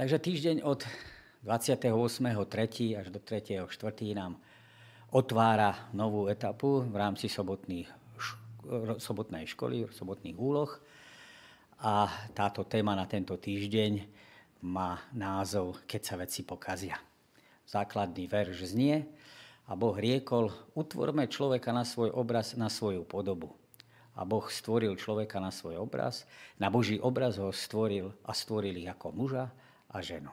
Takže týždeň od 28.3. až do 3.4. nám otvára novú etapu v rámci sobotných, sobotnej školy, sobotných úloh. A táto téma na tento týždeň má názov Keď sa veci pokazia. Základný verš znie a Boh riekol, utvorme človeka na svoj obraz, na svoju podobu. A Boh stvoril človeka na svoj obraz, na Boží obraz ho stvoril a stvoril ich ako muža a ženu.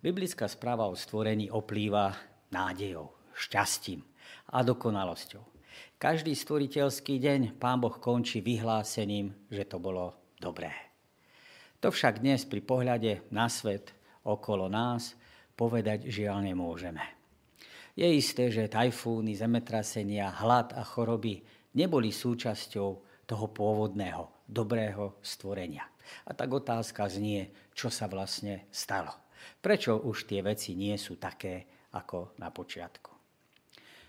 Biblická správa o stvorení oplýva nádejou, šťastím a dokonalosťou. Každý stvoriteľský deň Pán Boh končí vyhlásením, že to bolo dobré. To však dnes pri pohľade na svet okolo nás povedať žiaľ nemôžeme. Je isté, že tajfúny, zemetrasenia, hlad a choroby neboli súčasťou toho pôvodného, dobrého stvorenia. A tak otázka znie, čo sa vlastne stalo. Prečo už tie veci nie sú také ako na počiatku.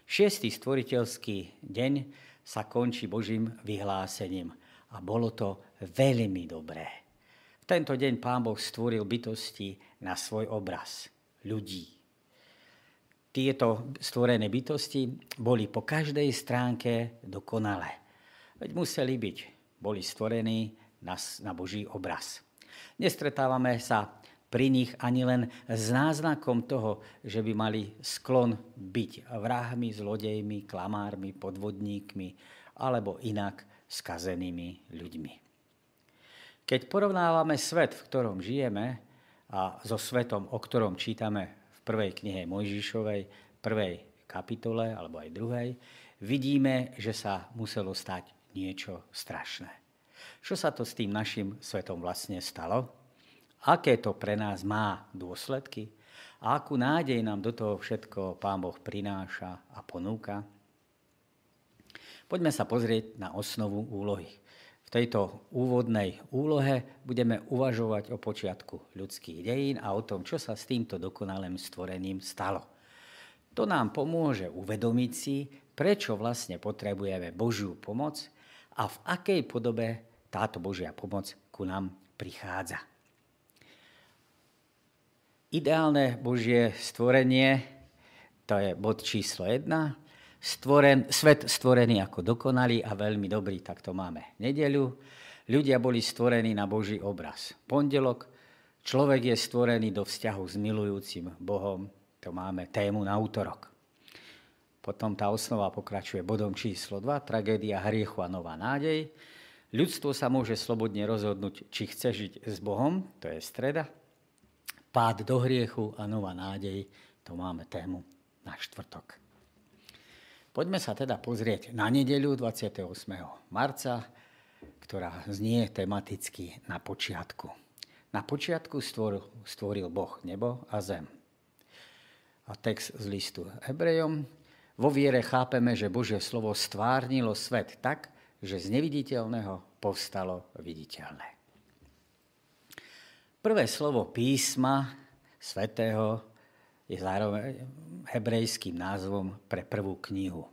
Šiestý stvoriteľský deň sa končí Božím vyhlásením a bolo to veľmi dobré. V tento deň Pán Boh stvoril bytosti na svoj obraz, ľudí. Tieto stvorené bytosti boli po každej stránke dokonalé. Veď museli byť, boli stvorení na, Boží obraz. Nestretávame sa pri nich ani len s náznakom toho, že by mali sklon byť vrahmi, zlodejmi, klamármi, podvodníkmi alebo inak skazenými ľuďmi. Keď porovnávame svet, v ktorom žijeme a so svetom, o ktorom čítame v prvej knihe Mojžišovej, prvej kapitole alebo aj druhej, vidíme, že sa muselo stať niečo strašné. Čo sa to s tým našim svetom vlastne stalo? Aké to pre nás má dôsledky? A akú nádej nám do toho všetko Pán Boh prináša a ponúka? Poďme sa pozrieť na osnovu úlohy. V tejto úvodnej úlohe budeme uvažovať o počiatku ľudských dejín a o tom, čo sa s týmto dokonalým stvorením stalo. To nám pomôže uvedomiť si, prečo vlastne potrebujeme Božiu pomoc a v akej podobe táto Božia pomoc ku nám prichádza. Ideálne Božie stvorenie, to je bod číslo 1, stvoren, svet stvorený ako dokonalý a veľmi dobrý, tak to máme nedeľu. Ľudia boli stvorení na Boží obraz. Pondelok, človek je stvorený do vzťahu s milujúcim Bohom, to máme tému na útorok. Potom tá osnova pokračuje bodom číslo 2, tragédia hriechu a nová nádej. Ľudstvo sa môže slobodne rozhodnúť, či chce žiť s Bohom, to je streda. Pád do hriechu a nová nádej, to máme tému na štvrtok. Poďme sa teda pozrieť na nedeľu 28. marca, ktorá znie tematicky na počiatku. Na počiatku stvoril, stvoril Boh nebo a zem. A text z listu Hebrejom. Vo viere chápeme, že Božie slovo stvárnilo svet tak, že z neviditeľného povstalo viditeľné. Prvé slovo písma svetého je zároveň hebrejským názvom pre prvú knihu.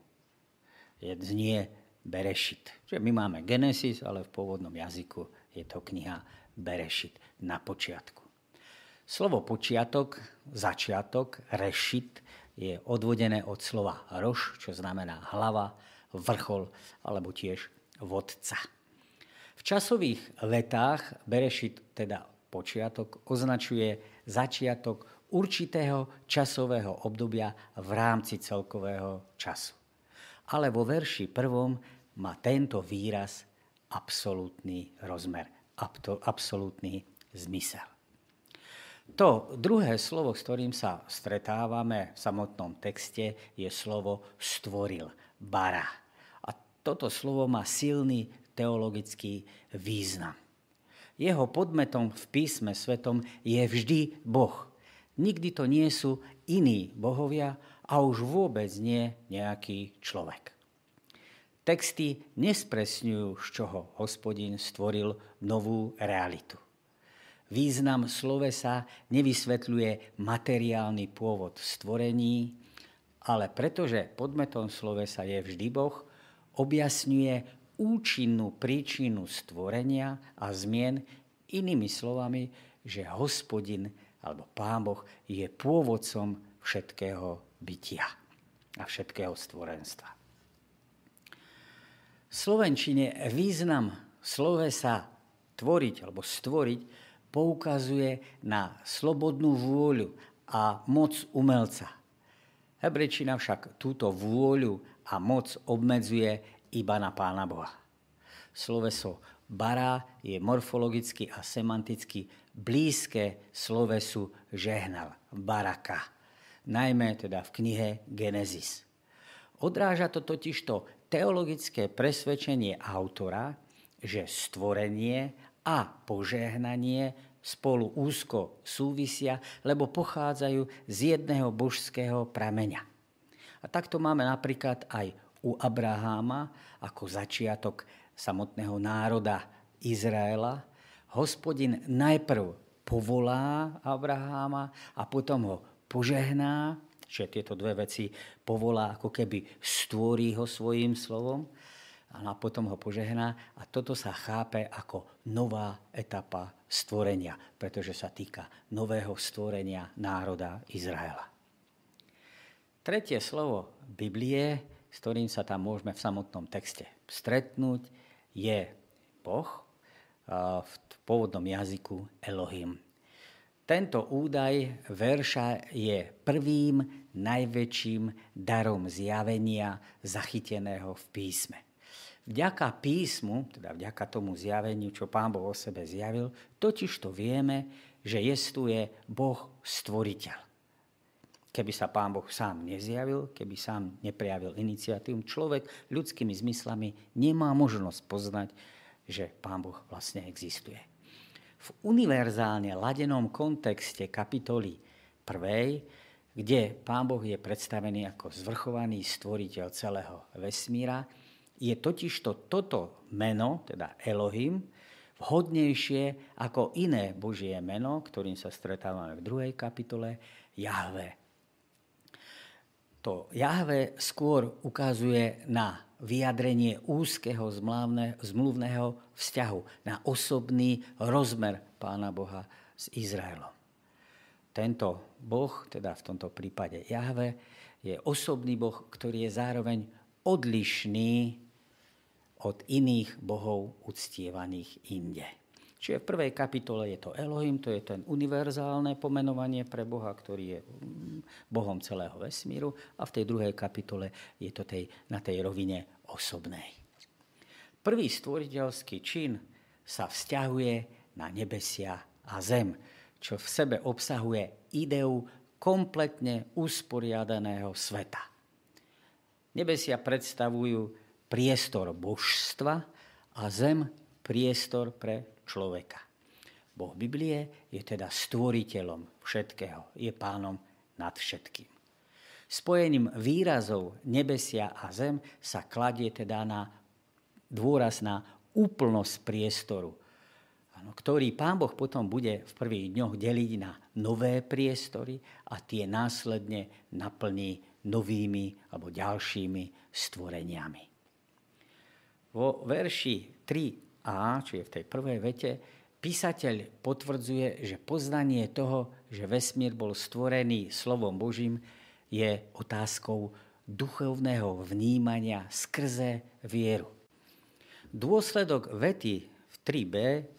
Je znie Berešit. Čiže my máme Genesis, ale v pôvodnom jazyku je to kniha Berešit na počiatku. Slovo počiatok, začiatok, rešit je odvodené od slova roš, čo znamená hlava, vrchol alebo tiež vodca. V časových letách Berešit, teda počiatok, označuje začiatok určitého časového obdobia v rámci celkového času. Ale vo verši prvom má tento výraz absolútny rozmer, absolútny zmysel. To druhé slovo, s ktorým sa stretávame v samotnom texte, je slovo stvoril, bara toto slovo má silný teologický význam. Jeho podmetom v písme svetom je vždy Boh. Nikdy to nie sú iní bohovia a už vôbec nie nejaký človek. Texty nespresňujú, z čoho hospodin stvoril novú realitu. Význam slovesa nevysvetľuje materiálny pôvod stvorení, ale pretože podmetom slovesa je vždy Boh, objasňuje účinnú príčinu stvorenia a zmien, inými slovami, že hospodin alebo pán Boh je pôvodcom všetkého bytia a všetkého stvorenstva. V Slovenčine význam slovesa tvoriť alebo stvoriť poukazuje na slobodnú vôľu a moc umelca. Hebrečina však túto vôľu a moc obmedzuje iba na Pána Boha. Sloveso bara je morfologicky a semanticky blízke slovesu žehnal, baraka, najmä teda v knihe Genesis. Odráža to totižto teologické presvedčenie autora, že stvorenie a požehnanie spolu úzko súvisia, lebo pochádzajú z jedného božského prameňa. A takto máme napríklad aj u Abraháma ako začiatok samotného národa Izraela. Hospodin najprv povolá Abraháma a potom ho požehná že tieto dve veci povolá, ako keby stvorí ho svojím slovom a potom ho požehná. A toto sa chápe ako nová etapa stvorenia, pretože sa týka nového stvorenia národa Izraela. Tretie slovo Biblie, s ktorým sa tam môžeme v samotnom texte stretnúť, je Boh, v pôvodnom jazyku Elohim. Tento údaj verša je prvým najväčším darom zjavenia zachyteného v písme. Vďaka písmu, teda vďaka tomu zjaveniu, čo Pán Boh o sebe zjavil, totiž to vieme, že jestuje Boh stvoriteľ. Keby sa Pán Boh sám nezjavil, keby sám neprejavil iniciatívu, človek ľudskými zmyslami nemá možnosť poznať, že Pán Boh vlastne existuje v univerzálne ladenom kontexte kapitoly 1, kde Pán Boh je predstavený ako zvrchovaný stvoriteľ celého vesmíra, je totižto toto meno, teda Elohim, vhodnejšie ako iné Božie meno, ktorým sa stretávame v druhej kapitole, Jahve. To Jahve skôr ukazuje na vyjadrenie úzkeho zmluvného vzťahu, na osobný rozmer Pána Boha s Izraelom. Tento Boh, teda v tomto prípade Jahve, je osobný Boh, ktorý je zároveň odlišný od iných bohov uctievaných inde. Čiže v prvej kapitole je to Elohim, to je ten univerzálne pomenovanie pre Boha, ktorý je mm, Bohom celého vesmíru a v tej druhej kapitole je to tej, na tej rovine osobnej. Prvý stvoriteľský čin sa vzťahuje na nebesia a zem, čo v sebe obsahuje ideu kompletne usporiadaného sveta. Nebesia predstavujú priestor božstva a zem priestor pre človeka. Boh Biblie je teda stvoriteľom všetkého, je pánom nad všetkým. Spojením výrazov nebesia a zem sa kladie teda na dôraz na úplnosť priestoru, ktorý Pán Boh potom bude v prvých dňoch deliť na nové priestory a tie následne naplní novými alebo ďalšími stvoreniami. Vo verši 3 a, čiže v tej prvej vete, písateľ potvrdzuje, že poznanie toho, že vesmír bol stvorený slovom Božím, je otázkou duchovného vnímania skrze vieru. Dôsledok vety v 3b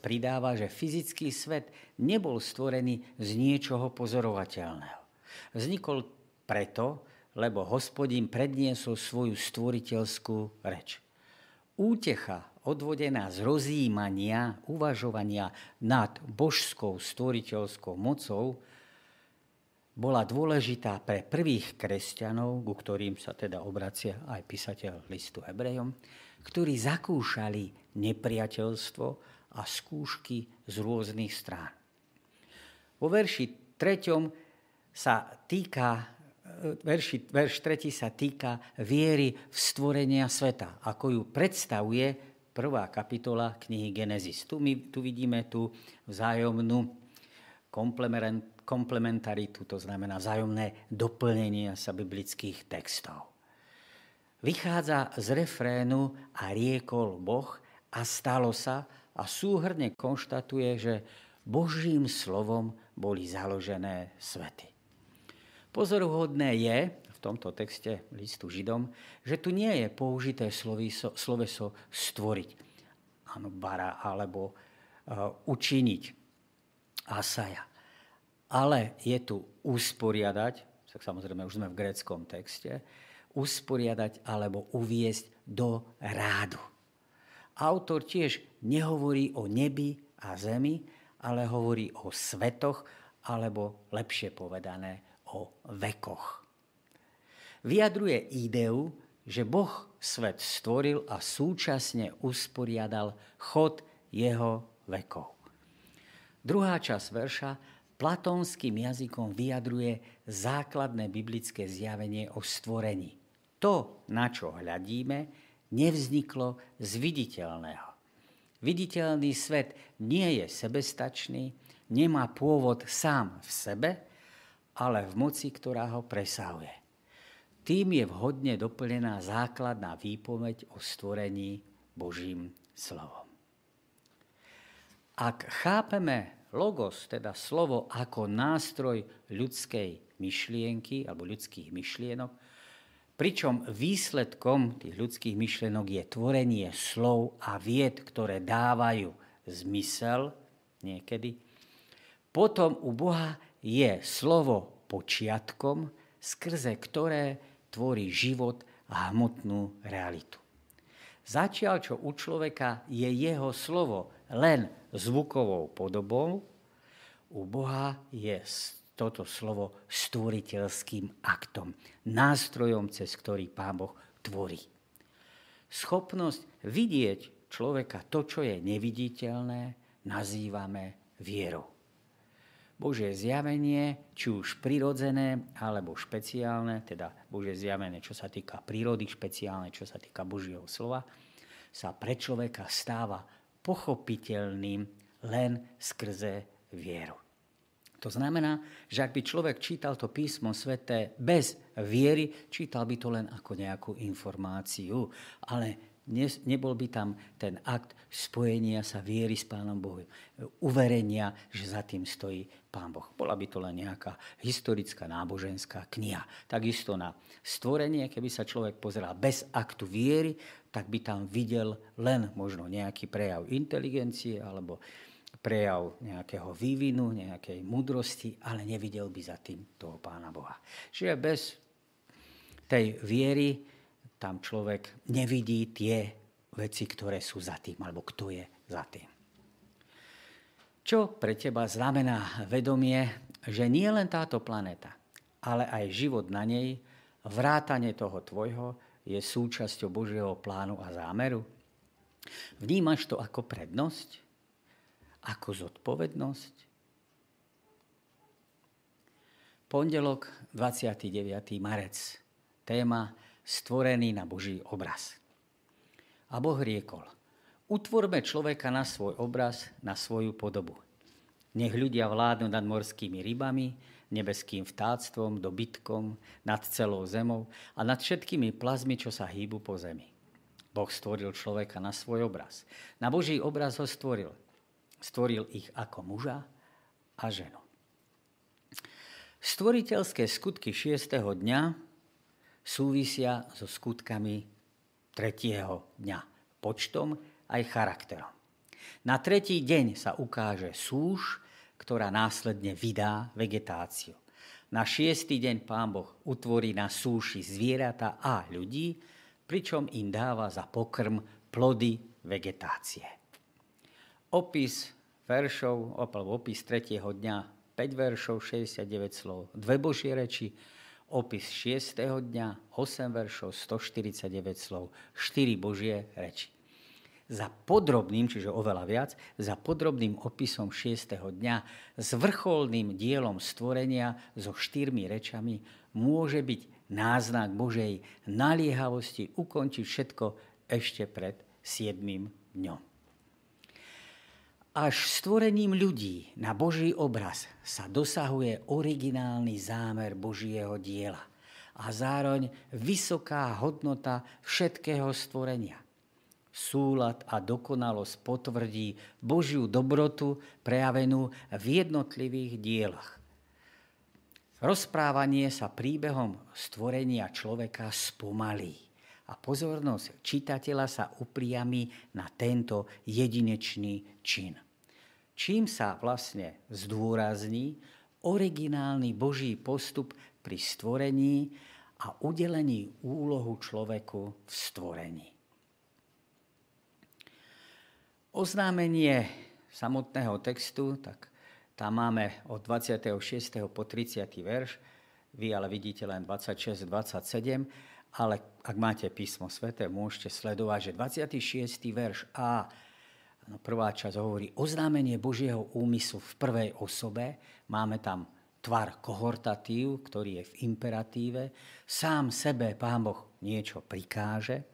pridáva, že fyzický svet nebol stvorený z niečoho pozorovateľného. Vznikol preto, lebo hospodin predniesol svoju stvoriteľskú reč. Útecha odvodená z rozjímania, uvažovania nad božskou stvoriteľskou mocou, bola dôležitá pre prvých kresťanov, ku ktorým sa teda obracia aj písateľ listu Hebrejom, ktorí zakúšali nepriateľstvo a skúšky z rôznych strán. Vo verši 3. sa týka verši, verš 3 sa týka viery v stvorenia sveta, ako ju predstavuje prvá kapitola knihy Genesis. Tu, my, tu vidíme tú vzájomnú komplementaritu, to znamená vzájomné doplnenie sa biblických textov. Vychádza z refrénu a riekol Boh a stalo sa a súhrne konštatuje, že Božím slovom boli založené svety. Pozoruhodné je tomto texte listu Židom, že tu nie je použité sloviso, sloveso stvoriť, áno, bara, alebo uh, učiniť asaja. Ale je tu usporiadať, tak samozrejme už sme v gréckom texte, usporiadať alebo uviesť do rádu. Autor tiež nehovorí o nebi a zemi, ale hovorí o svetoch, alebo lepšie povedané o vekoch. Vyjadruje ideu, že Boh svet stvoril a súčasne usporiadal chod jeho vekov. Druhá časť verša platónským jazykom vyjadruje základné biblické zjavenie o stvorení. To, na čo hľadíme, nevzniklo z viditeľného. Viditeľný svet nie je sebestačný, nemá pôvod sám v sebe, ale v moci, ktorá ho presahuje. Tým je vhodne doplnená základná výpoveď o stvorení Božím slovom. Ak chápeme logos, teda slovo ako nástroj ľudskej myšlienky alebo ľudských myšlienok, pričom výsledkom tých ľudských myšlienok je tvorenie slov a vied, ktoré dávajú zmysel niekedy, potom u Boha je slovo počiatkom, skrze ktoré tvorí život a hmotnú realitu. Začiaľ, čo u človeka je jeho slovo len zvukovou podobou, u Boha je toto slovo stvoriteľským aktom, nástrojom, cez ktorý Pán Boh tvorí. Schopnosť vidieť človeka to, čo je neviditeľné, nazývame vierou. Božie zjavenie, či už prirodzené alebo špeciálne, teda Božie zjavenie, čo sa týka prírody, špeciálne, čo sa týka Božieho slova, sa pre človeka stáva pochopiteľným len skrze vieru. To znamená, že ak by človek čítal to písmo sveté bez viery, čítal by to len ako nejakú informáciu, ale ne, nebol by tam ten akt spojenia sa viery s Pánom Bohom, uverenia, že za tým stojí Pán Boh. Bola by to len nejaká historická náboženská kniha. Takisto na stvorenie, keby sa človek pozeral bez aktu viery, tak by tam videl len možno nejaký prejav inteligencie alebo prejav nejakého vývinu, nejakej múdrosti, ale nevidel by za tým toho Pána Boha. Čiže bez tej viery tam človek nevidí tie veci, ktoré sú za tým, alebo kto je za tým. Čo pre teba znamená vedomie, že nie len táto planéta, ale aj život na nej, vrátanie toho tvojho, je súčasťou Božieho plánu a zámeru? Vnímaš to ako prednosť? Ako zodpovednosť? Pondelok, 29. marec. Téma stvorený na Boží obraz. A Boh riekol, utvorme človeka na svoj obraz, na svoju podobu. Nech ľudia vládnu nad morskými rybami, nebeským vtáctvom, dobytkom, nad celou zemou a nad všetkými plazmi, čo sa hýbu po zemi. Boh stvoril človeka na svoj obraz. Na Boží obraz ho stvoril. Stvoril ich ako muža a ženu. Stvoriteľské skutky 6. dňa súvisia so skutkami tretieho dňa, počtom aj charakterom. Na tretí deň sa ukáže súž, ktorá následne vydá vegetáciu. Na šiestý deň pán Boh utvorí na súši zvieratá a ľudí, pričom im dáva za pokrm plody vegetácie. Opis veršov, opis tretieho dňa, 5 veršov, 69 slov, dve božie reči, opis 6. dňa, 8 veršov, 149 slov, 4 Božie reči. Za podrobným, čiže oveľa viac, za podrobným opisom 6. dňa s vrcholným dielom stvorenia so štyrmi rečami môže byť náznak Božej naliehavosti ukončiť všetko ešte pred 7. dňom. Až stvorením ľudí na Boží obraz sa dosahuje originálny zámer Božieho diela a zároveň vysoká hodnota všetkého stvorenia. súlad a dokonalosť potvrdí Božiu dobrotu prejavenú v jednotlivých dielach. Rozprávanie sa príbehom stvorenia človeka spomalí a pozornosť čitateľa sa upriami na tento jedinečný čin. Čím sa vlastne zdôrazní originálny Boží postup pri stvorení a udelení úlohu človeku v stvorení. Oznámenie samotného textu, tak tam máme od 26. po 30. verš, vy ale vidíte len 26, 27, ale ak máte písmo sveté, môžete sledovať, že 26. verš A, prvá časť hovorí oznámenie Božieho úmyslu v prvej osobe, máme tam tvar kohortatív, ktorý je v imperatíve, sám sebe Pán Boh niečo prikáže,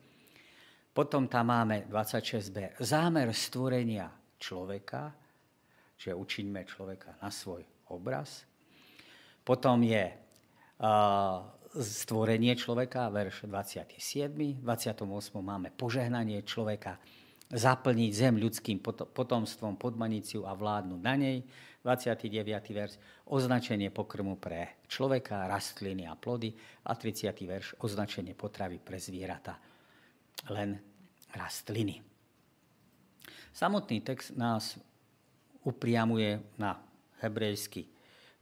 potom tam máme 26b. Zámer stvorenia človeka, že učiňme človeka na svoj obraz. Potom je stvorenie človeka, verš 27. V 28. máme požehnanie človeka, zaplniť zem ľudským potomstvom, podmaniciu a vládnuť na nej. 29. verš, označenie pokrmu pre človeka, rastliny a plody. A 30. verš, označenie potravy pre zvieratá len rastliny. Samotný text nás upriamuje na hebrejský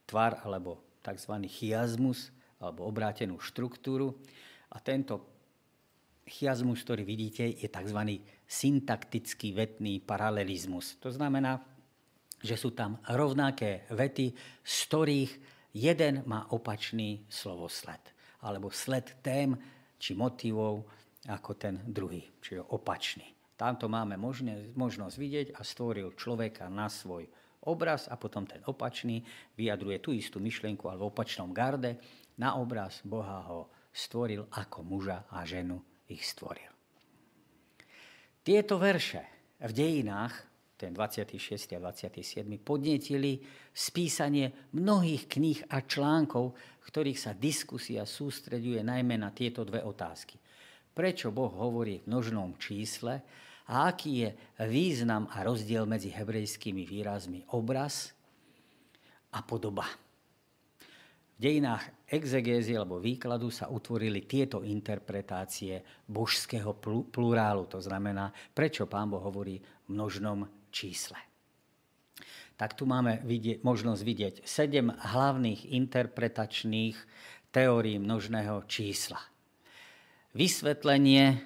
tvar alebo tzv. chiazmus alebo obrátenú štruktúru. A tento chiazmus, ktorý vidíte, je tzv. Syntaktický vetný paralelizmus. To znamená, že sú tam rovnaké vety, z ktorých jeden má opačný slovosled alebo sled tém či motivov ako ten druhý, čiže opačný. Tamto máme možné, možnosť vidieť a stvoril človeka na svoj obraz a potom ten opačný vyjadruje tú istú myšlienku, ale v opačnom garde. Na obraz Boha ho stvoril ako muža a ženu ich stvoril. Tieto verše v dejinách, ten 26. a 27. podnetili spísanie mnohých kníh a článkov, v ktorých sa diskusia sústreďuje najmä na tieto dve otázky prečo Boh hovorí v množnom čísle a aký je význam a rozdiel medzi hebrejskými výrazmi obraz a podoba. Dejinách exegézie alebo výkladu sa utvorili tieto interpretácie božského plurálu, to znamená, prečo pán Boh hovorí v množnom čísle. Tak tu máme vidieť, možnosť vidieť sedem hlavných interpretačných teórií množného čísla vysvetlenie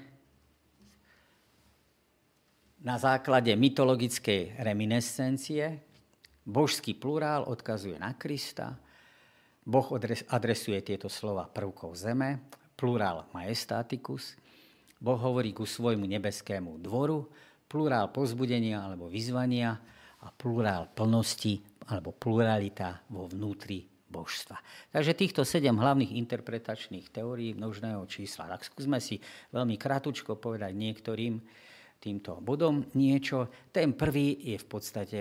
na základe mytologickej reminiscencie. Božský plurál odkazuje na Krista. Boh adresuje tieto slova prvkov zeme. Plurál majestaticus. Boh hovorí ku svojmu nebeskému dvoru. Plurál pozbudenia alebo vyzvania a plurál plnosti alebo pluralita vo vnútri božstva. Takže týchto sedem hlavných interpretačných teórií množného čísla. Tak skúsme si veľmi kratučko povedať niektorým týmto bodom niečo. Ten prvý je v podstate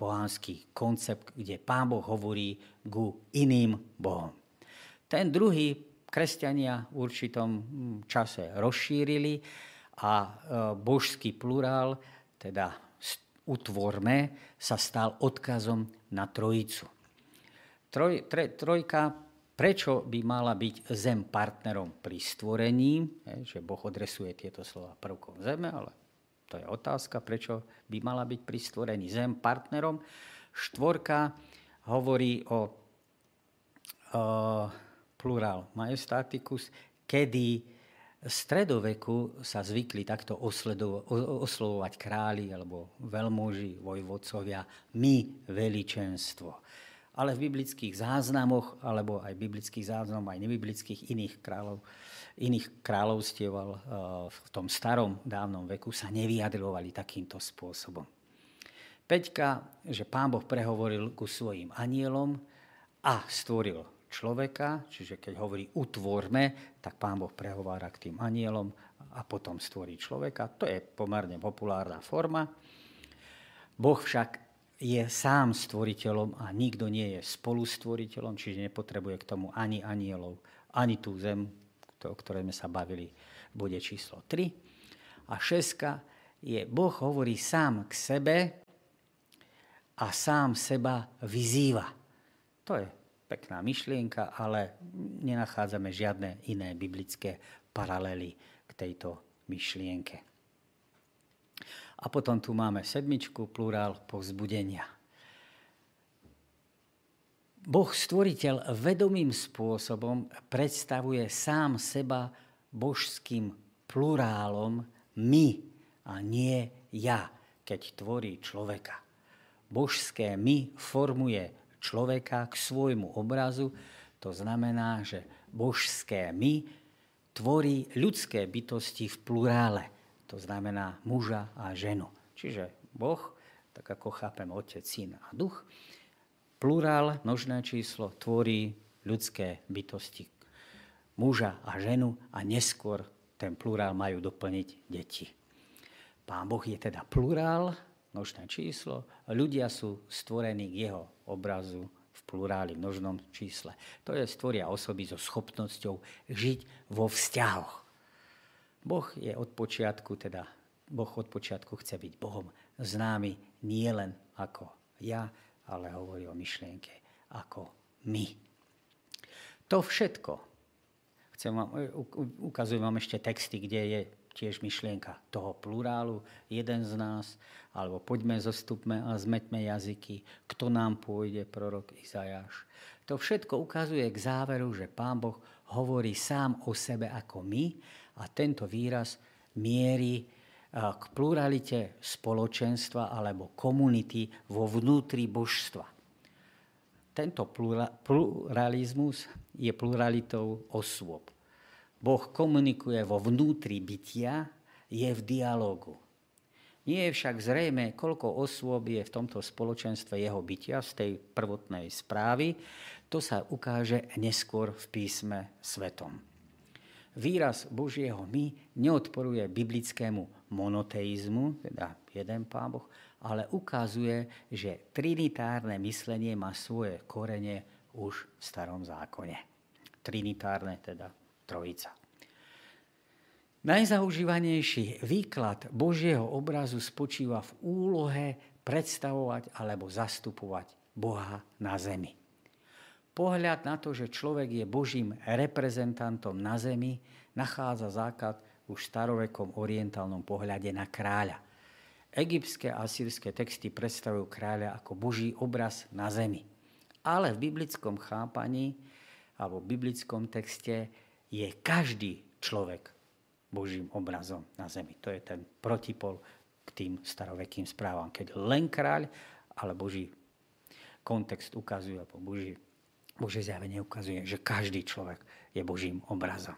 pohánsky koncept, kde Pán Boh hovorí ku iným Bohom. Ten druhý kresťania v určitom čase rozšírili a e, božský plurál, teda utvorme, sa stal odkazom na trojicu. Troj, tre, trojka, prečo by mala byť zem partnerom pri stvorení, že Boh odresuje tieto slova prvkom zeme, ale to je otázka, prečo by mala byť pri stvorení zem partnerom. Štvorka hovorí o, o plurál majestaticus, kedy v stredoveku sa zvykli takto oslovovať králi alebo veľmoži, vojvodcovia, my veličenstvo ale v biblických záznamoch, alebo aj biblických záznamoch, aj nebiblických iných kráľov, iných kráľovstiev eh, v tom starom dávnom veku sa nevyjadrovali takýmto spôsobom. Peťka, že pán Boh prehovoril ku svojim anielom a stvoril človeka, čiže keď hovorí utvorme, tak pán Boh prehovára k tým anielom a potom stvorí človeka. To je pomerne populárna forma. Boh však je sám stvoriteľom a nikto nie je spolustvoriteľom, čiže nepotrebuje k tomu ani anielov, ani tú zem, o ktorej sme sa bavili v bode číslo 3. A šeska, je, Boh hovorí sám k sebe a sám seba vyzýva. To je pekná myšlienka, ale nenachádzame žiadne iné biblické paralely k tejto myšlienke. A potom tu máme sedmičku, plurál povzbudenia. Boh stvoriteľ vedomým spôsobom predstavuje sám seba božským plurálom my a nie ja, keď tvorí človeka. Božské my formuje človeka k svojmu obrazu, to znamená, že božské my tvorí ľudské bytosti v plurále, to znamená muža a ženu. Čiže Boh, tak ako chápem Otec, Syn a Duch, plurál, množné číslo, tvorí ľudské bytosti muža a ženu a neskôr ten plurál majú doplniť deti. Pán Boh je teda plurál, množné číslo, ľudia sú stvorení k jeho obrazu v pluráli, množnom čísle. To je stvoria osoby so schopnosťou žiť vo vzťahoch. Boh je od počiatku, teda Boh od počiatku chce byť Bohom známy nie len ako ja, ale hovorí o myšlienke ako my. To všetko. Chcem vám, e, ukazujem vám ešte texty, kde je tiež myšlienka toho plurálu, jeden z nás, alebo poďme, zostupme a zmetme jazyky, kto nám pôjde, prorok Izajáš. To všetko ukazuje k záveru, že Pán Boh hovorí sám o sebe ako my a tento výraz mierí k pluralite spoločenstva alebo komunity vo vnútri božstva. Tento pluralizmus je pluralitou osôb. Boh komunikuje vo vnútri bytia, je v dialogu. Nie je však zrejme, koľko osôb je v tomto spoločenstve jeho bytia z tej prvotnej správy. To sa ukáže neskôr v písme svetom. Výraz Božieho my neodporuje biblickému monoteizmu, teda jeden Pán Boh, ale ukazuje, že trinitárne myslenie má svoje korene už v starom zákone. Trinitárne, teda trojica. Najzaužívanejší výklad Božieho obrazu spočíva v úlohe predstavovať alebo zastupovať Boha na zemi pohľad na to, že človek je Božím reprezentantom na zemi, nachádza základ v starovekom orientálnom pohľade na kráľa. Egyptské a asýrske texty predstavujú kráľa ako Boží obraz na zemi. Ale v biblickom chápaní alebo v biblickom texte je každý človek Božím obrazom na zemi. To je ten protipol k tým starovekým správam. Keď len kráľ, ale Boží kontext ukazuje, alebo Boží Bože zjavenie ukazuje, že každý človek je Božím obrazom.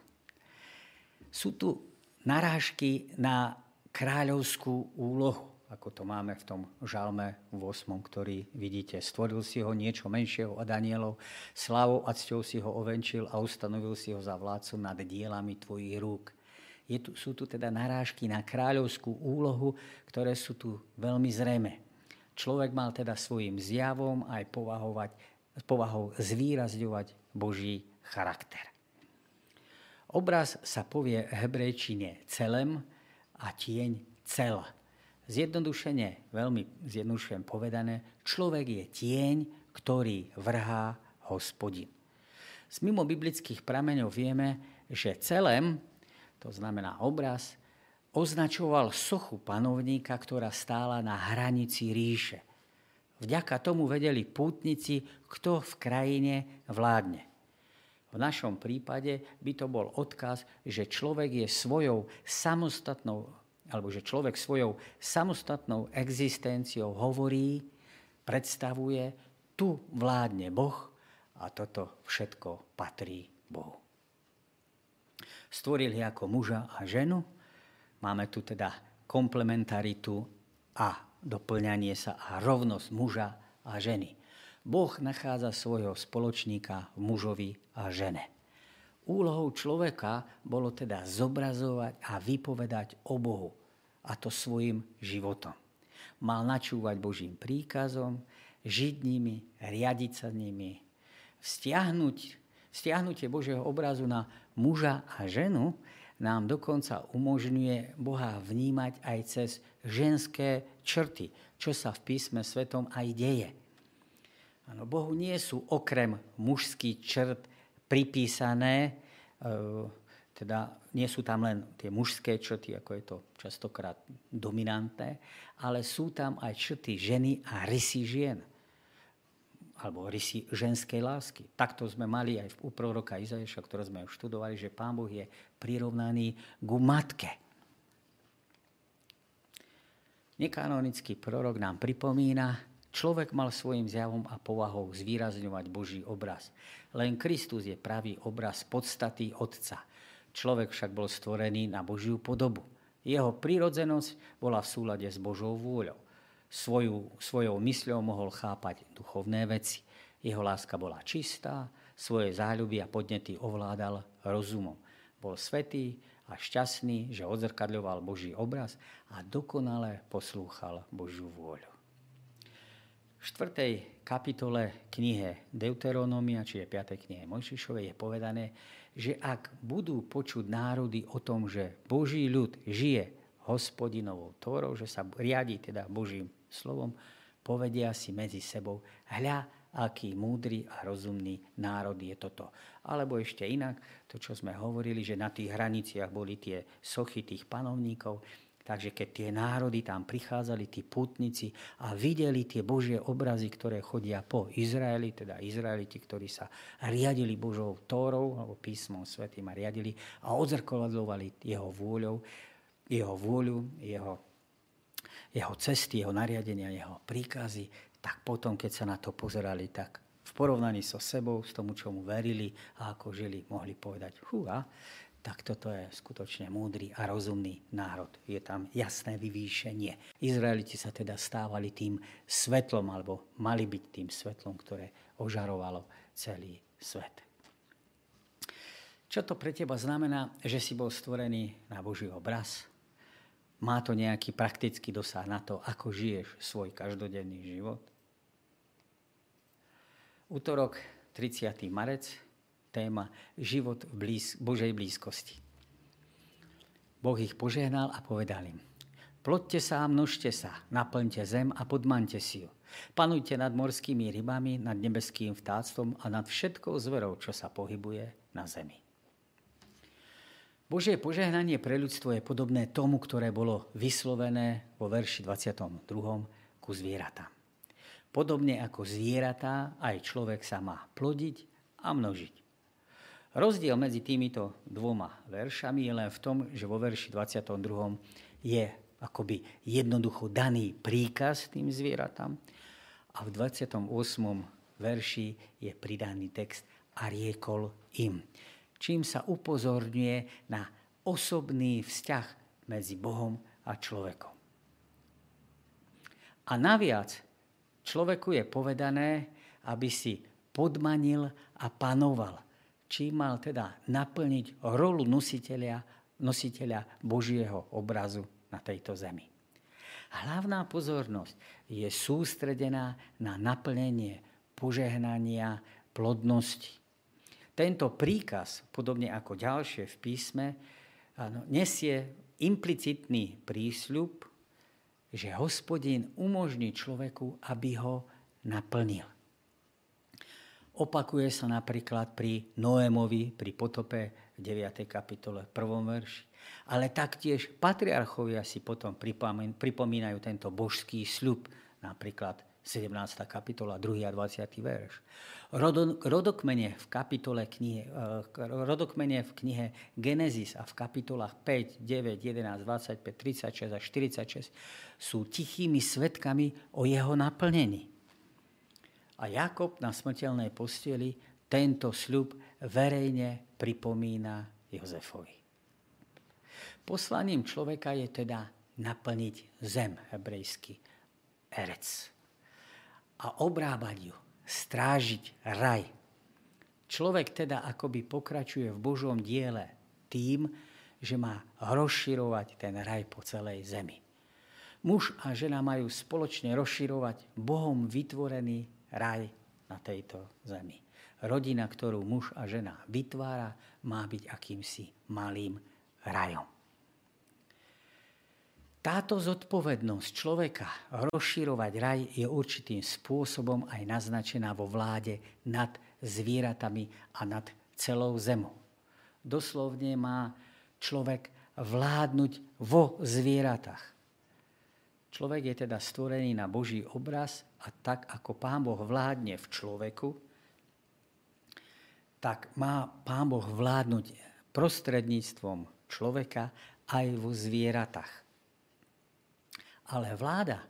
Sú tu narážky na kráľovskú úlohu, ako to máme v tom žalme 8, ktorý vidíte. Stvoril si ho niečo menšieho a Danielov, slávou a cťou si ho ovenčil a ustanovil si ho za vládcu nad dielami tvojich rúk. Je tu, sú tu teda narážky na kráľovskú úlohu, ktoré sú tu veľmi zrejme. Človek mal teda svojim zjavom aj povahovať s povahou zvýrazňovať Boží charakter. Obraz sa povie v hebrejčine celem a tieň cel. Zjednodušene, veľmi zjednodušene povedané, človek je tieň, ktorý vrhá hospodin. Z mimo biblických prameňov vieme, že celem, to znamená obraz, označoval sochu panovníka, ktorá stála na hranici ríše – Vďaka tomu vedeli pútnici, kto v krajine vládne. V našom prípade by to bol odkaz, že človek je svojou samostatnou, alebo že človek svojou samostatnou existenciou hovorí, predstavuje, tu vládne Boh a toto všetko patrí Bohu. Stvorili ako muža a ženu, máme tu teda komplementaritu a doplňanie sa a rovnosť muža a ženy. Boh nachádza svojho spoločníka v mužovi a žene. Úlohou človeka bolo teda zobrazovať a vypovedať o Bohu, a to svojim životom. Mal načúvať Božím príkazom, žiť nimi, riadiť sa nimi, vzťahnuť, vzťahnutie Božieho obrazu na muža a ženu nám dokonca umožňuje Boha vnímať aj cez ženské črty, čo sa v písme svetom aj deje. Ano, Bohu nie sú okrem mužských črt pripísané, e, teda nie sú tam len tie mužské črty, ako je to častokrát dominantné, ale sú tam aj črty ženy a rysy žien alebo rysy ženskej lásky. Takto sme mali aj u proroka Izajaša, ktoré sme už študovali, že Pán Boh je prirovnaný ku matke. Nekanonický prorok nám pripomína, človek mal svojim zjavom a povahou zvýrazňovať Boží obraz. Len Kristus je pravý obraz podstaty Otca. Človek však bol stvorený na Božiu podobu. Jeho prírodzenosť bola v súlade s Božou vôľou svoju, svojou mysľou mohol chápať duchovné veci. Jeho láska bola čistá, svoje záľuby a podnety ovládal rozumom. Bol svetý a šťastný, že odzrkadľoval Boží obraz a dokonale poslúchal Božiu vôľu. V 4. kapitole knihe Deuteronomia, čiže 5. knihe Mojžišovej, je povedané, že ak budú počuť národy o tom, že Boží ľud žije hospodinovou tvorou, že sa riadi teda Božím slovom, povedia si medzi sebou, hľa, aký múdry a rozumný národ je toto. Alebo ešte inak, to, čo sme hovorili, že na tých hraniciach boli tie sochy tých panovníkov, takže keď tie národy tam prichádzali, tí putníci a videli tie Božie obrazy, ktoré chodia po Izraeli, teda Izraeliti, ktorí sa riadili Božou Tórou alebo písmom svetým a riadili a odzrkoladlovali jeho vôľou, jeho vôľu, jeho jeho cesty, jeho nariadenia, jeho príkazy, tak potom, keď sa na to pozerali, tak v porovnaní so sebou, s tomu, čomu verili a ako žili, mohli povedať, húha, tak toto je skutočne múdry a rozumný národ. Je tam jasné vyvýšenie. Izraeliti sa teda stávali tým svetlom, alebo mali byť tým svetlom, ktoré ožarovalo celý svet. Čo to pre teba znamená, že si bol stvorený na Boží obraz? Má to nejaký praktický dosah na to, ako žiješ svoj každodenný život? Útorok, 30. marec, téma Život v blíz, Božej blízkosti. Boh ich požehnal a povedal im, Plodte sa a množte sa, naplňte zem a podmante si ju. Panujte nad morskými rybami, nad nebeským vtáctvom a nad všetkou zverou, čo sa pohybuje na zemi. Božie požehnanie pre ľudstvo je podobné tomu, ktoré bolo vyslovené vo verši 22. ku zvieratám. Podobne ako zvieratá, aj človek sa má plodiť a množiť. Rozdiel medzi týmito dvoma veršami je len v tom, že vo verši 22. je akoby jednoducho daný príkaz tým zvieratám a v 28. verši je pridaný text a riekol im čím sa upozorňuje na osobný vzťah medzi Bohom a človekom. A naviac, človeku je povedané, aby si podmanil a panoval, čím mal teda naplniť rolu nositeľa, nositeľa Božieho obrazu na tejto zemi. Hlavná pozornosť je sústredená na naplnenie požehnania plodnosti. Tento príkaz, podobne ako ďalšie v písme, áno, nesie implicitný prísľub, že hospodin umožní človeku, aby ho naplnil. Opakuje sa napríklad pri Noémovi, pri potope v 9. kapitole, 1. verši. Ale taktiež patriarchovia si potom pripomínajú tento božský sľub, napríklad 17. kapitola, 2. a 20. verš. Rodokmene v kapitole knihe, eh, rodokmene v knihe Genesis a v kapitolách 5, 9, 11, 25, 36 a 46 sú tichými svetkami o jeho naplnení. A Jakob na smrteľnej posteli tento sľub verejne pripomína Jozefovi. Poslaním človeka je teda naplniť zem, hebrejsky, erec a obrábať ju, strážiť raj. Človek teda akoby pokračuje v Božom diele tým, že má rozširovať ten raj po celej zemi. Muž a žena majú spoločne rozširovať Bohom vytvorený raj na tejto zemi. Rodina, ktorú muž a žena vytvára, má byť akýmsi malým rajom. Táto zodpovednosť človeka rozširovať raj je určitým spôsobom aj naznačená vo vláde nad zvieratami a nad celou zemou. Doslovne má človek vládnuť vo zvieratách. Človek je teda stvorený na Boží obraz a tak ako Pán Boh vládne v človeku, tak má Pán Boh vládnuť prostredníctvom človeka aj vo zvieratách. Ale vláda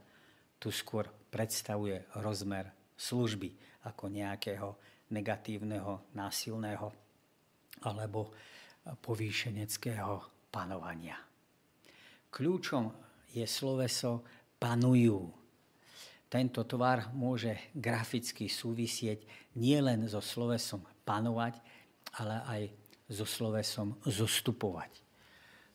tu skôr predstavuje rozmer služby ako nejakého negatívneho, násilného alebo povýšeneckého panovania. Kľúčom je sloveso panujú. Tento tvar môže graficky súvisieť nielen so slovesom panovať, ale aj so slovesom zostupovať.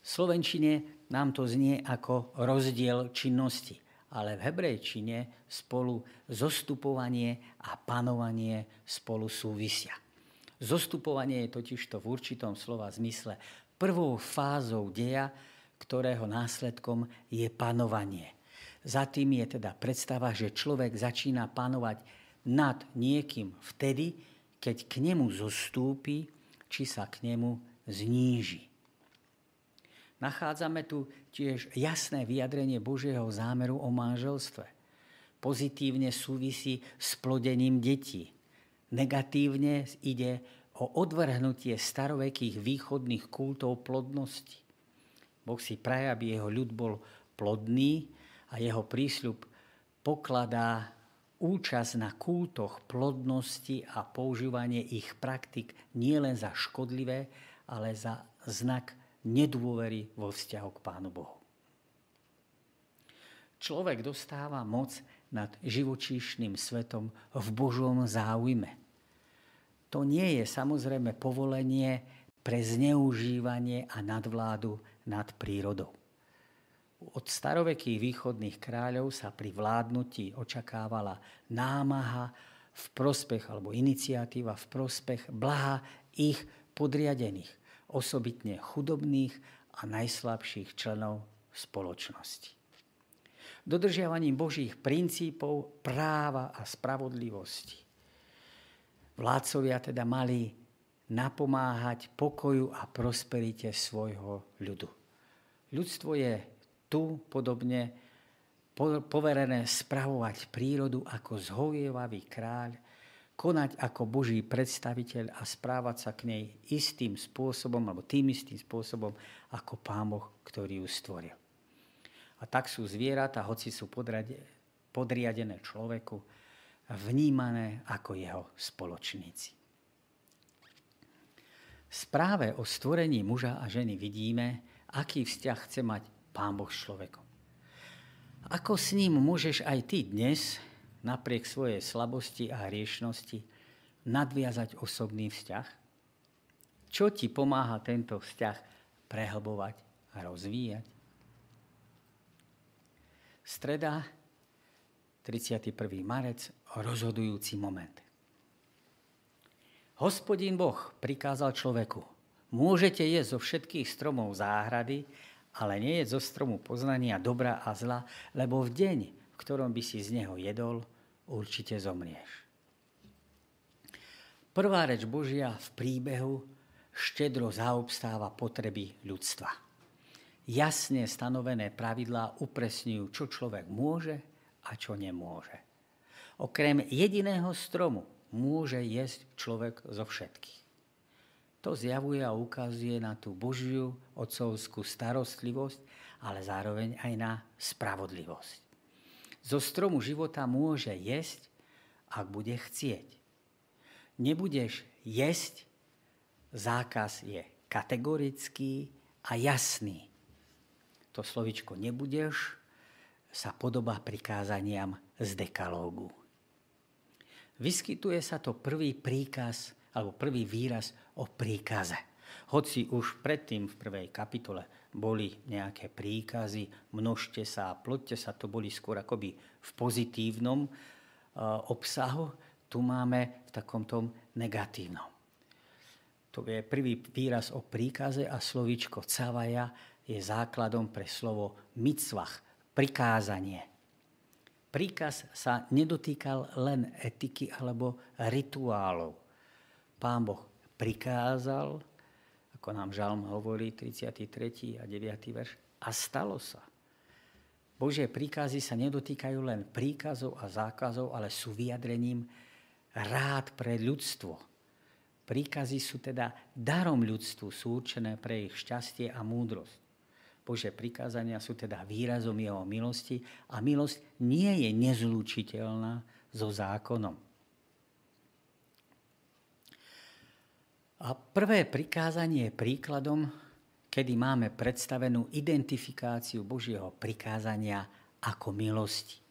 V Slovenčine nám to znie ako rozdiel činnosti. Ale v hebrejčine spolu zostupovanie a panovanie spolu súvisia. Zostupovanie je totižto v určitom slova zmysle prvou fázou deja, ktorého následkom je panovanie. Za tým je teda predstava, že človek začína panovať nad niekým vtedy, keď k nemu zostúpi, či sa k nemu zníži. Nachádzame tu tiež jasné vyjadrenie Božieho zámeru o manželstve. Pozitívne súvisí s plodením detí. Negatívne ide o odvrhnutie starovekých východných kultov plodnosti. Boh si praje, aby jeho ľud bol plodný a jeho prísľub pokladá účasť na kultoch plodnosti a používanie ich praktik nielen za škodlivé, ale za znak nedôvery vo vzťahu k Pánu Bohu. Človek dostáva moc nad živočíšnym svetom v Božom záujme. To nie je samozrejme povolenie pre zneužívanie a nadvládu nad prírodou. Od starovekých východných kráľov sa pri vládnutí očakávala námaha v prospech alebo iniciatíva v prospech blaha ich podriadených osobitne chudobných a najslabších členov spoločnosti. Dodržiavaním Božích princípov práva a spravodlivosti. Vládcovia teda mali napomáhať pokoju a prosperite svojho ľudu. Ľudstvo je tu podobne poverené spravovať prírodu ako zhovievavý kráľ, konať ako Boží predstaviteľ a správať sa k nej istým spôsobom, alebo tým istým spôsobom, ako Pán Boh, ktorý ju stvoril. A tak sú zvieratá, hoci sú podriadené človeku, vnímané ako jeho spoločníci. V správe o stvorení muža a ženy vidíme, aký vzťah chce mať Pán Boh s človekom. Ako s ním môžeš aj ty dnes napriek svojej slabosti a hriešnosti nadviazať osobný vzťah? Čo ti pomáha tento vzťah prehlbovať a rozvíjať? Streda, 31. marec, rozhodujúci moment. Hospodín Boh prikázal človeku, môžete jesť zo všetkých stromov záhrady, ale nie je zo stromu poznania dobra a zla, lebo v deň, v ktorom by si z neho jedol, určite zomrieš. Prvá reč Božia v príbehu štedro zaobstáva potreby ľudstva. Jasne stanovené pravidlá upresňujú, čo človek môže a čo nemôže. Okrem jediného stromu môže jesť človek zo všetkých. To zjavuje a ukazuje na tú Božiu otcovskú starostlivosť, ale zároveň aj na spravodlivosť zo stromu života môže jesť, ak bude chcieť. Nebudeš jesť, zákaz je kategorický a jasný. To slovičko nebudeš sa podobá prikázaniam z dekalógu. Vyskytuje sa to prvý príkaz alebo prvý výraz o príkaze. Hoci už predtým v prvej kapitole boli nejaké príkazy, množte sa a plodte sa, to boli skôr akoby v pozitívnom uh, obsahu, tu máme v takom tom negatívnom. To je prvý výraz o príkaze a slovíčko cavaja je základom pre slovo mitzvach, prikázanie. Príkaz sa nedotýkal len etiky alebo rituálov. Pán Boh prikázal, ako nám Žalm hovorí, 33. a 9. verš, a stalo sa. Božie príkazy sa nedotýkajú len príkazov a zákazov, ale sú vyjadrením rád pre ľudstvo. Príkazy sú teda darom ľudstvu, sú určené pre ich šťastie a múdrosť. Bože prikázania sú teda výrazom jeho milosti a milosť nie je nezlúčiteľná so zákonom. A prvé prikázanie je príkladom, kedy máme predstavenú identifikáciu Božieho prikázania ako milosti.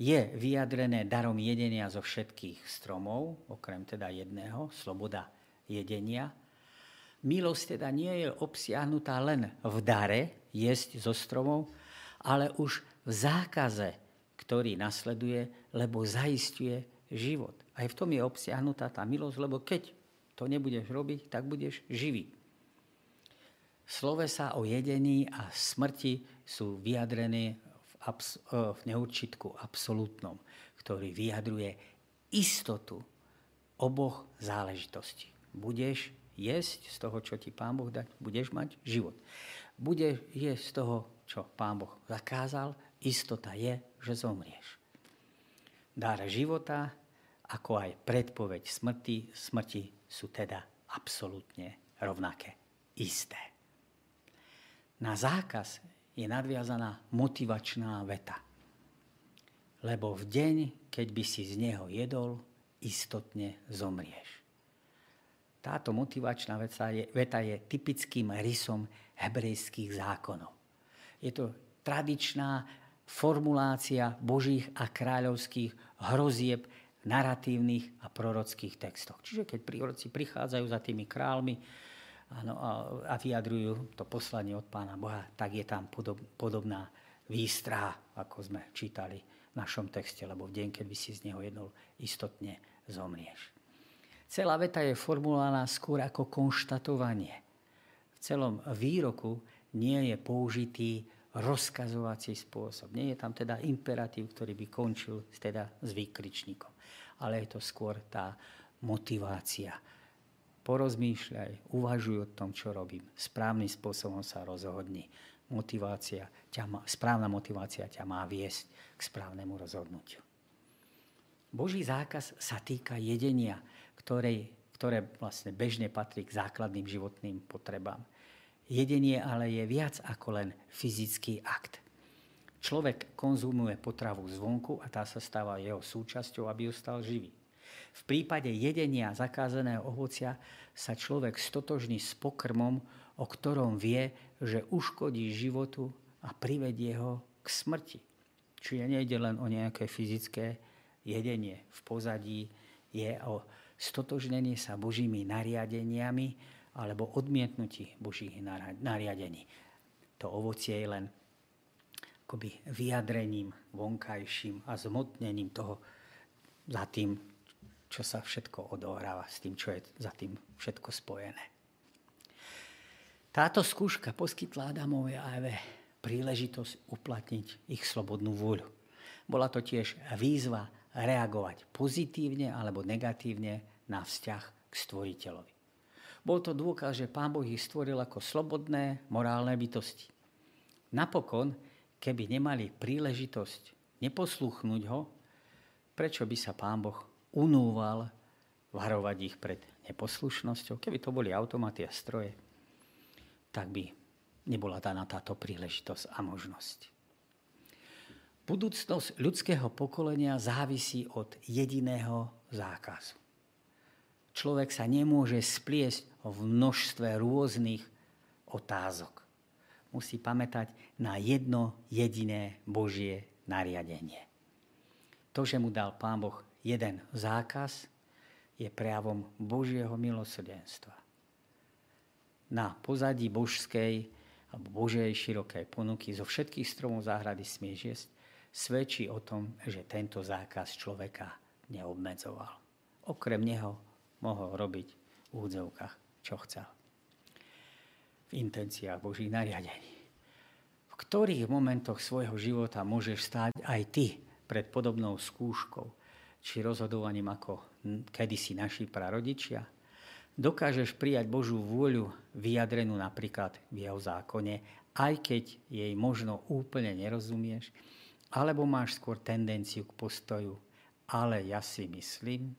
Je vyjadrené darom jedenia zo všetkých stromov, okrem teda jedného, sloboda jedenia, Milosť teda nie je obsiahnutá len v dare jesť zo stromov, ale už v zákaze, ktorý nasleduje, lebo zaistuje život. Aj v tom je obsiahnutá tá milosť, lebo keď to nebudeš robiť, tak budeš živý. Slovesa o jedení a smrti sú vyjadrené v, abs- e, v neurčitku absolútnom, ktorý vyjadruje istotu oboch záležitostí. Budeš jesť z toho, čo ti Pán Boh dá, budeš mať život. Bude jesť z toho, čo Pán Boh zakázal, istota je, že zomrieš. Dar života, ako aj predpoveď smrti, smrti sú teda absolútne rovnaké, isté. Na zákaz je nadviazaná motivačná veta. Lebo v deň, keď by si z neho jedol, istotne zomrieš. Táto motivačná veta je, veta je typickým rysom hebrejských zákonov. Je to tradičná formulácia božích a kráľovských hrozieb naratívnych a prorockých textoch. Čiže keď proroci prichádzajú za tými kráľmi áno, a, vyjadrujú to poslanie od Pána Boha, tak je tam podob, podobná výstraha, ako sme čítali v našom texte, lebo v deň, keď by si z neho jednol, istotne zomrieš. Celá veta je formulovaná skôr ako konštatovanie. V celom výroku nie je použitý rozkazovací spôsob. Nie je tam teda imperatív, ktorý by končil teda s výkričníkom. Ale je to skôr tá motivácia. Porozmýšľaj, uvažuj o tom, čo robím. Správnym spôsobom sa rozhodni. Motivácia ťa má, správna motivácia ťa má viesť k správnemu rozhodnutiu. Boží zákaz sa týka jedenia ktorej, ktoré vlastne bežne patrí k základným životným potrebám. Jedenie ale je viac ako len fyzický akt. Človek konzumuje potravu zvonku a tá sa stáva jeho súčasťou, aby ostal živý. V prípade jedenia zakázaného ovocia sa človek stotožní s pokrmom, o ktorom vie, že uškodí životu a privedie ho k smrti. Čiže nejde len o nejaké fyzické jedenie. V pozadí je o stotožnenie sa Božími nariadeniami alebo odmietnutí Božích nariadení. To ovocie je len akoby vyjadrením vonkajším a zmotnením toho za tým, čo sa všetko odohráva, s tým, čo je za tým všetko spojené. Táto skúška poskytla Adamovi a Eve príležitosť uplatniť ich slobodnú vôľu. Bola to tiež výzva reagovať pozitívne alebo negatívne na vzťah k stvoriteľovi. Bol to dôkaz, že Pán Boh ich stvoril ako slobodné, morálne bytosti. Napokon, keby nemali príležitosť neposluchnúť ho, prečo by sa Pán Boh unúval varovať ich pred neposlušnosťou? Keby to boli automaty a stroje, tak by nebola daná táto príležitosť a možnosť. Budúcnosť ľudského pokolenia závisí od jediného zákazu. Človek sa nemôže spliesť v množstve rôznych otázok. Musí pamätať na jedno jediné Božie nariadenie. To, že mu dal Pán Boh jeden zákaz, je prejavom Božieho milosrdenstva. Na pozadí božskej alebo Božej širokej ponuky zo všetkých stromov záhrady smieš jesť, svedčí o tom, že tento zákaz človeka neobmedzoval. Okrem neho mohol robiť v údzovkách čo chcel. V intenciách Božích nariadení. V ktorých momentoch svojho života môžeš stáť aj ty pred podobnou skúškou, či rozhodovaním ako kedysi naši prarodičia? Dokážeš prijať Božú vôľu vyjadrenú napríklad v jeho zákone, aj keď jej možno úplne nerozumieš, alebo máš skôr tendenciu k postoju, ale ja si myslím,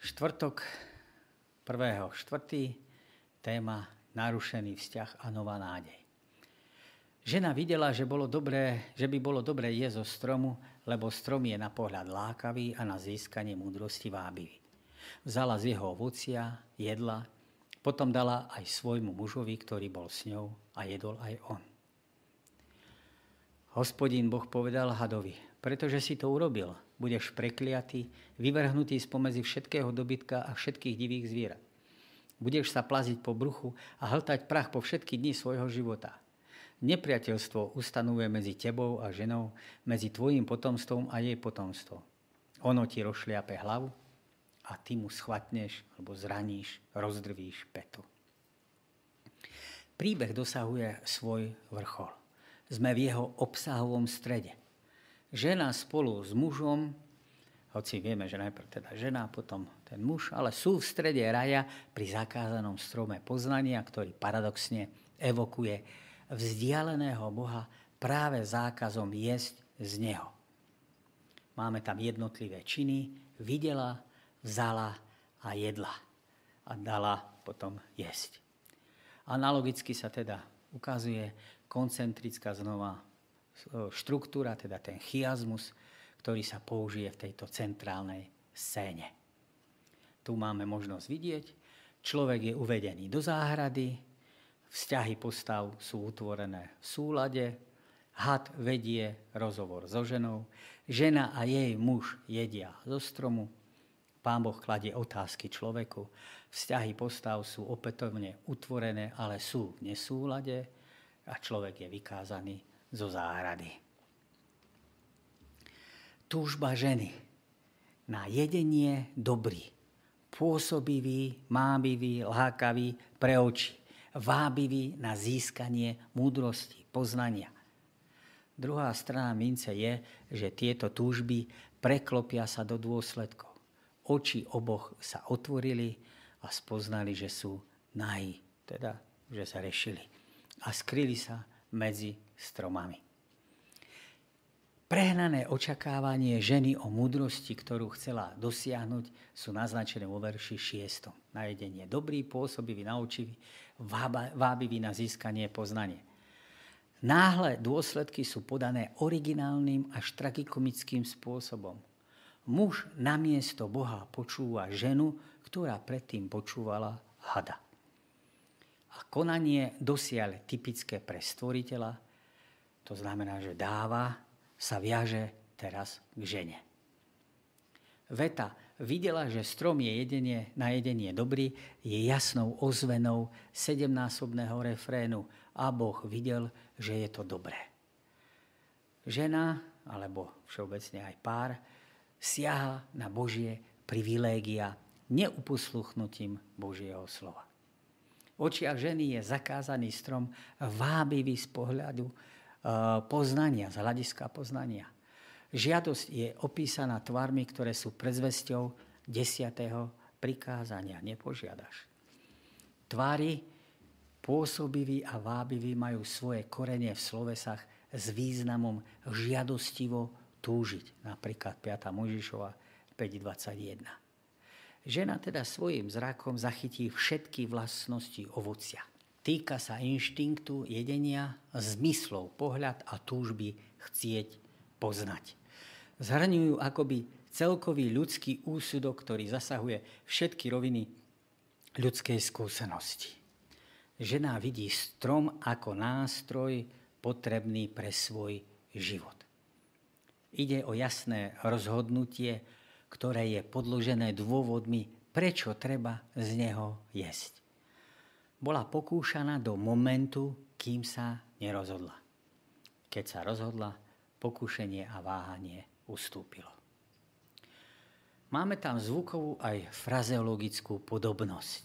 Štvrtok 1.4. téma narušený vzťah a nová nádej. Žena videla, že, bolo dobré, že by bolo dobré jesť zo stromu, lebo strom je na pohľad lákavý a na získanie múdrosti vábivý. Vzala z jeho ovocia, jedla, potom dala aj svojmu mužovi, ktorý bol s ňou a jedol aj on. Hospodín Boh povedal hadovi, pretože si to urobil, budeš prekliatý, vyvrhnutý spomedzi všetkého dobytka a všetkých divých zvierat. Budeš sa plaziť po bruchu a hltať prach po všetky dni svojho života. Nepriateľstvo ustanovuje medzi tebou a ženou, medzi tvojim potomstvom a jej potomstvom. Ono ti rozšliape hlavu a ty mu schvatneš alebo zraníš, rozdrvíš petu. Príbeh dosahuje svoj vrchol. Sme v jeho obsahovom strede žena spolu s mužom, hoci vieme, že najprv teda žena, potom ten muž, ale sú v strede raja pri zakázanom strome poznania, ktorý paradoxne evokuje vzdialeného Boha práve zákazom jesť z neho. Máme tam jednotlivé činy, videla, vzala a jedla a dala potom jesť. Analogicky sa teda ukazuje koncentrická znova štruktúra, teda ten chiasmus, ktorý sa použije v tejto centrálnej scéne. Tu máme možnosť vidieť, človek je uvedený do záhrady, vzťahy postav sú utvorené v súlade, had vedie rozhovor so ženou, žena a jej muž jedia zo stromu, pán Boh kladie otázky človeku, vzťahy postav sú opätovne utvorené, ale sú v nesúlade a človek je vykázaný zo záhrady. Túžba ženy na jedenie dobrý, pôsobivý, mábivý, lákavý pre oči, vábivý na získanie múdrosti, poznania. Druhá strana mince je, že tieto túžby preklopia sa do dôsledkov. Oči oboch sa otvorili a spoznali, že sú nahy, teda, že sa rešili. A skryli sa medzi stromami. Prehnané očakávanie ženy o múdrosti, ktorú chcela dosiahnuť, sú naznačené vo verši 6. Na dobrý, pôsobivý, naučivý, vábivý na získanie poznanie. Náhle dôsledky sú podané originálnym až tragikomickým spôsobom. Muž namiesto Boha počúva ženu, ktorá predtým počúvala hada. A konanie dosiaľ typické pre stvoriteľa, to znamená, že dáva, sa viaže teraz k žene. Veta videla, že strom je jedenie, na jedenie dobrý, je jasnou ozvenou sedemnásobného refrénu a Boh videl, že je to dobré. Žena, alebo všeobecne aj pár, siaha na Božie privilégia neuposluchnutím Božieho slova. Očiach ženy je zakázaný strom vábivý z pohľadu Eh, poznania, z hľadiska poznania. Žiadosť je opísaná tvarmi, ktoré sú predzvesťou desiatého prikázania. Nepožiadaš. Tvary pôsobivý a vábivý majú svoje korenie v slovesách s významom žiadostivo túžiť. Napríklad 5. Možišova 5.21. Žena teda svojim zrakom zachytí všetky vlastnosti ovocia. Týka sa inštinktu jedenia, zmyslov, pohľad a túžby chcieť poznať. Zhrňujú akoby celkový ľudský úsudok, ktorý zasahuje všetky roviny ľudskej skúsenosti. Žena vidí strom ako nástroj potrebný pre svoj život. Ide o jasné rozhodnutie, ktoré je podložené dôvodmi, prečo treba z neho jesť bola pokúšaná do momentu, kým sa nerozhodla. Keď sa rozhodla, pokúšenie a váhanie ustúpilo. Máme tam zvukovú aj frazeologickú podobnosť.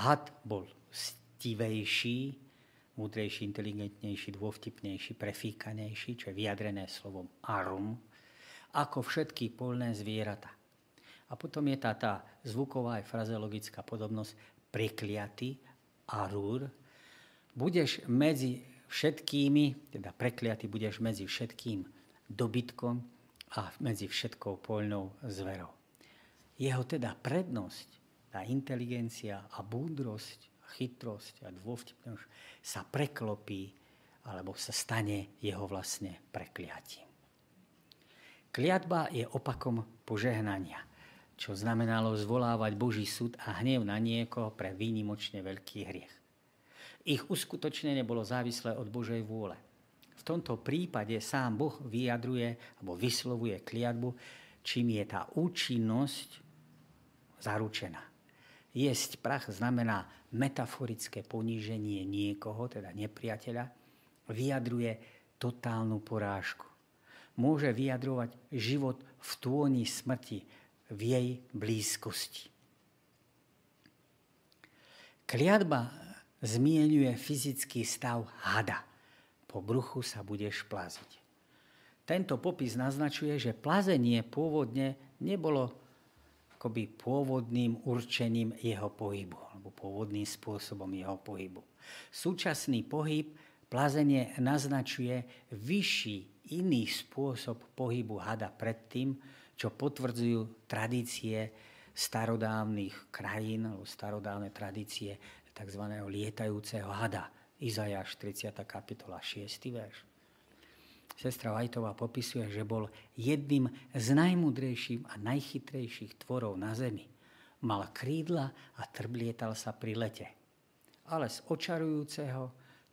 Had bol stivejší, múdrejší, inteligentnejší, dôvtipnejší, prefíkanejší, čo je vyjadrené slovom arum, ako všetky polné zvieratá. A potom je tá, tá zvuková aj frazeologická podobnosť prekliaty, arúr. Budeš medzi všetkými, teda prekliaty budeš medzi všetkým dobytkom, a medzi všetkou poľnou zverou. Jeho teda prednosť, tá inteligencia a búdrosť, a chytrosť a dôvtipnosť sa preklopí alebo sa stane jeho vlastne prekliatím. Kliatba je opakom požehnania, čo znamenalo zvolávať Boží súd a hnev na niekoho pre výnimočne veľký hriech. Ich uskutočnenie bolo závislé od Božej vôle – v tomto prípade sám Boh vyjadruje alebo vyslovuje kliatbu, čím je tá účinnosť zaručená. Jesť prach znamená metaforické poníženie niekoho, teda nepriateľa, vyjadruje totálnu porážku. Môže vyjadrovať život v tôni smrti, v jej blízkosti. Kliatba zmienuje fyzický stav hada – po bruchu sa budeš plaziť. Tento popis naznačuje, že plazenie pôvodne nebolo akoby pôvodným určením jeho pohybu, alebo pôvodným spôsobom jeho pohybu. Súčasný pohyb, plazenie naznačuje vyšší iný spôsob pohybu hada predtým, čo potvrdzujú tradície starodávnych krajín, alebo starodávne tradície tzv. lietajúceho hada Izajáš 30. kapitola 6. verš. Sestra Vajtová popisuje, že bol jedným z najmudrejších a najchytrejších tvorov na zemi. Mal krídla a trblietal sa pri lete. Ale z očarujúceho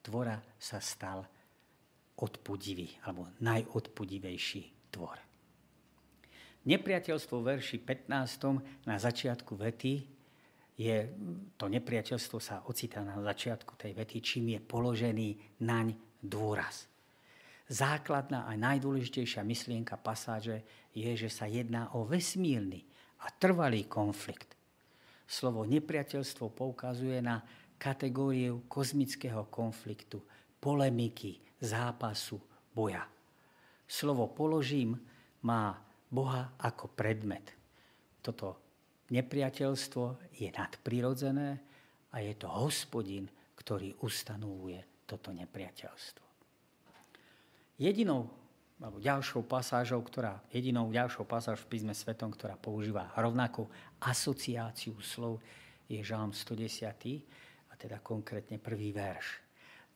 tvora sa stal odpudivý, alebo najodpudivejší tvor. Nepriateľstvo v verši 15. na začiatku vety je, to nepriateľstvo sa ocitá na začiatku tej vety, čím je položený naň dôraz. Základná a najdôležitejšia myšlienka pasáže je, že sa jedná o vesmírny a trvalý konflikt. Slovo nepriateľstvo poukazuje na kategóriu kozmického konfliktu, polemiky, zápasu, boja. Slovo položím má Boha ako predmet. Toto Nepriateľstvo je nadprirodzené a je to hospodin, ktorý ustanovuje toto nepriateľstvo. Jedinou alebo ďalšou pasážou, ktorá, jedinou ďalšou pasáž v písme svetom, ktorá používa rovnakú asociáciu slov, je Žalm 110, a teda konkrétne prvý verš.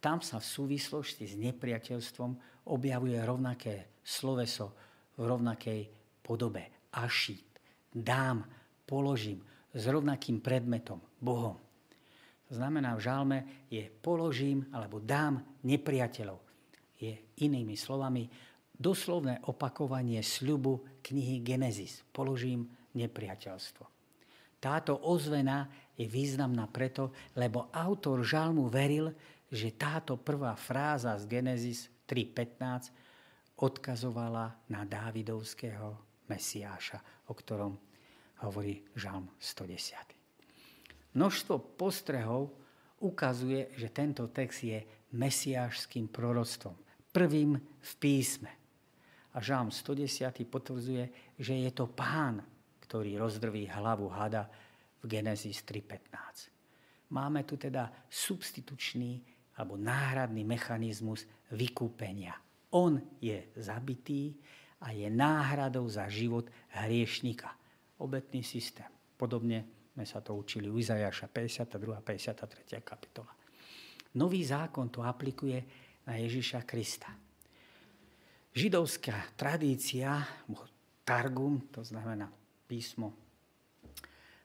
Tam sa v súvislosti s nepriateľstvom objavuje rovnaké sloveso v rovnakej podobe. Ašít. Dám položím s rovnakým predmetom, Bohom. To znamená, v žalme je položím alebo dám nepriateľov. Je inými slovami doslovné opakovanie sľubu knihy Genesis. Položím nepriateľstvo. Táto ozvena je významná preto, lebo autor žalmu veril, že táto prvá fráza z Genesis 3.15 odkazovala na Dávidovského Mesiáša, o ktorom hovorí Žalm 110. Množstvo postrehov ukazuje, že tento text je mesiášským proroctvom, prvým v písme. A Žalm 110 potvrdzuje, že je to pán, ktorý rozdrví hlavu hada v Genesis 3.15. Máme tu teda substitučný alebo náhradný mechanizmus vykúpenia. On je zabitý a je náhradou za život hriešnika obetný systém. Podobne sme sa to učili u Izajaša 52. a 53. kapitola. Nový zákon to aplikuje na Ježiša Krista. Židovská tradícia, Targum, to znamená písmo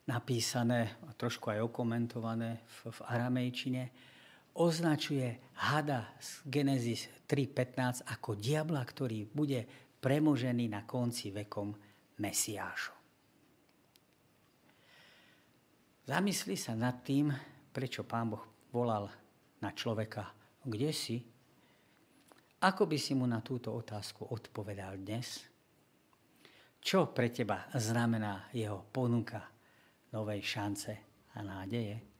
napísané a trošku aj okomentované v, v aramejčine, označuje hada z Genesis 3.15 ako diabla, ktorý bude premožený na konci vekom Mesiášom. Zamysli sa nad tým, prečo Pán Boh volal na človeka, kde si? Ako by si mu na túto otázku odpovedal dnes? Čo pre teba znamená jeho ponuka novej šance a nádeje?